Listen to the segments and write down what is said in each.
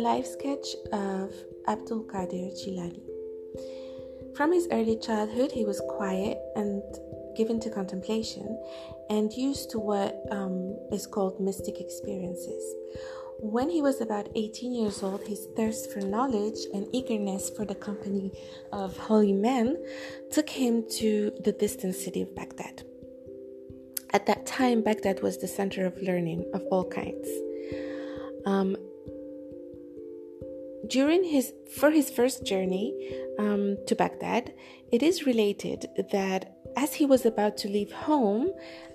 life sketch of Abdul Qadir Jilani. From his early childhood, he was quiet and given to contemplation and used to what um, is called mystic experiences. When he was about 18 years old, his thirst for knowledge and eagerness for the company of holy men took him to the distant city of Baghdad. At that time, Baghdad was the center of learning of all kinds. Um, during his for his first journey um, to Baghdad, it is related that as he was about to leave home,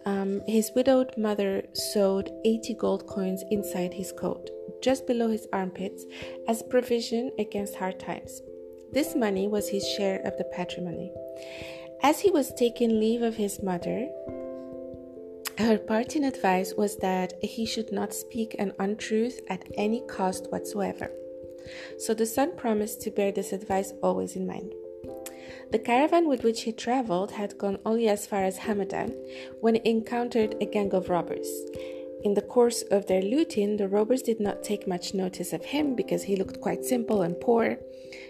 um, his widowed mother sewed 80 gold coins inside his coat, just below his armpits, as provision against hard times. This money was his share of the patrimony. As he was taking leave of his mother, her parting advice was that he should not speak an untruth at any cost whatsoever. So the son promised to bear this advice always in mind. The caravan with which he traveled had gone only as far as Hamadan when it encountered a gang of robbers. In the course of their looting, the robbers did not take much notice of him because he looked quite simple and poor.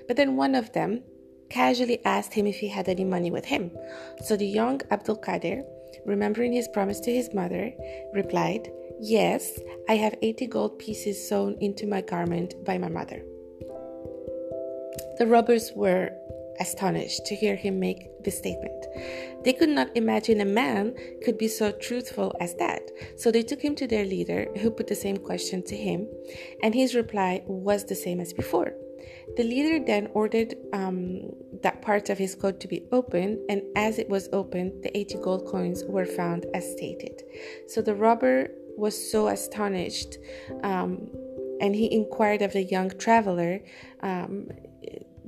But then one of them casually asked him if he had any money with him. So the young Abdul Qadir, remembering his promise to his mother, replied, Yes, I have 80 gold pieces sewn into my garment by my mother. The robbers were astonished to hear him make this statement. They could not imagine a man could be so truthful as that. So they took him to their leader, who put the same question to him, and his reply was the same as before. The leader then ordered um, that part of his coat to be opened, and as it was opened, the 80 gold coins were found as stated. So the robber was so astonished, um, and he inquired of the young traveler um,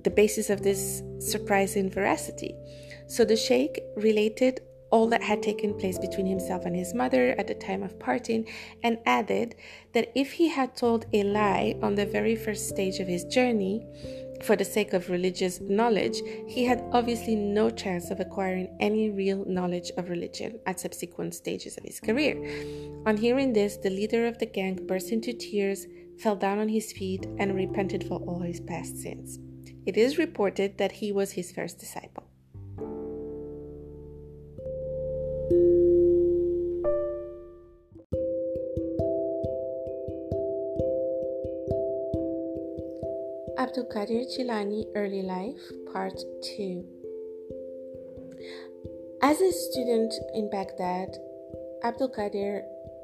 the basis of this surprising veracity. So the sheikh related all that had taken place between himself and his mother at the time of parting and added that if he had told a lie on the very first stage of his journey, for the sake of religious knowledge, he had obviously no chance of acquiring any real knowledge of religion at subsequent stages of his career. On hearing this, the leader of the gang burst into tears, fell down on his feet, and repented for all his past sins. It is reported that he was his first disciple. Abdul Qadir Jilani Early Life, Part 2. As a student in Baghdad, Abdul Qadir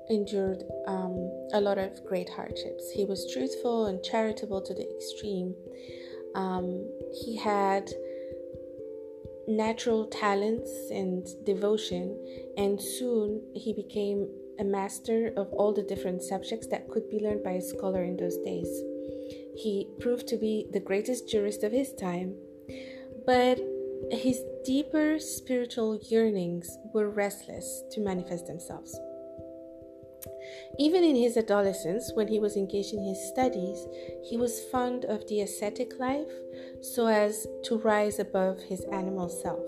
endured um, a lot of great hardships. He was truthful and charitable to the extreme. Um, he had natural talents and devotion, and soon he became a master of all the different subjects that could be learned by a scholar in those days. He proved to be the greatest jurist of his time, but his deeper spiritual yearnings were restless to manifest themselves. Even in his adolescence, when he was engaged in his studies, he was fond of the ascetic life so as to rise above his animal self.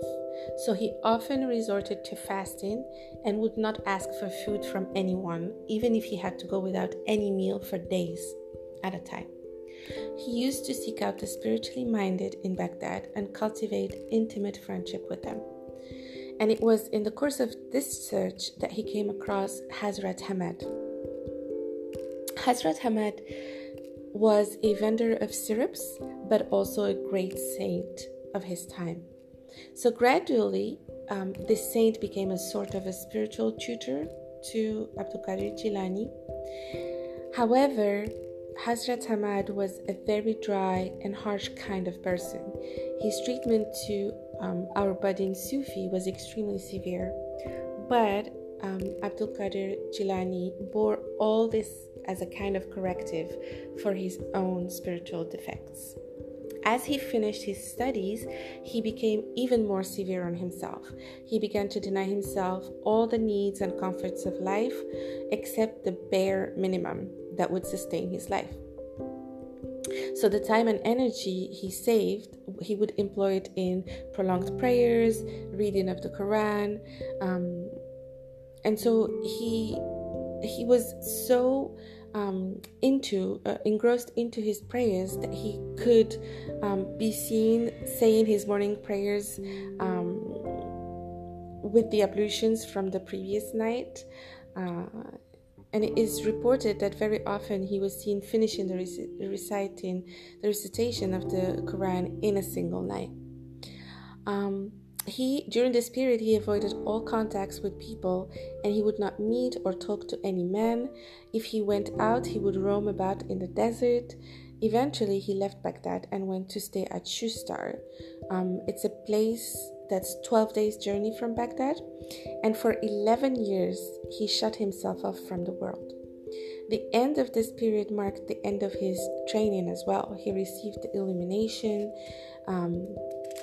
So he often resorted to fasting and would not ask for food from anyone, even if he had to go without any meal for days at a time. He used to seek out the spiritually minded in Baghdad and cultivate intimate friendship with them. And it was in the course of this search that he came across Hazrat Hamad. Hazrat Hamad was a vendor of syrups, but also a great saint of his time. So gradually, um, this saint became a sort of a spiritual tutor to Abdul Qadir Jilani. However, Hazrat Hamad was a very dry and harsh kind of person. His treatment to um, our budding Sufi was extremely severe, but um, Abdul Qadir Jilani bore all this as a kind of corrective for his own spiritual defects. As he finished his studies, he became even more severe on himself. He began to deny himself all the needs and comforts of life except the bare minimum that would sustain his life. So, the time and energy he saved, he would employ it in prolonged prayers, reading of the Quran, um, and so he he was so um, into, uh, engrossed into his prayers, that he could um, be seen saying his morning prayers um, with the ablutions from the previous night. Uh, and it is reported that very often he was seen finishing the rec- reciting the recitation of the Quran in a single night. Um, he during this period he avoided all contacts with people and he would not meet or talk to any man. If he went out, he would roam about in the desert. Eventually, he left Baghdad and went to stay at Shustar. Um, it's a place that's 12 days' journey from Baghdad, and for 11 years he shut himself off from the world. The end of this period marked the end of his training as well. He received the illumination, um,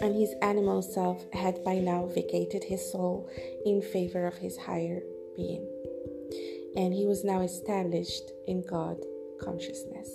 and his animal self had by now vacated his soul in favor of his higher being. And he was now established in God consciousness.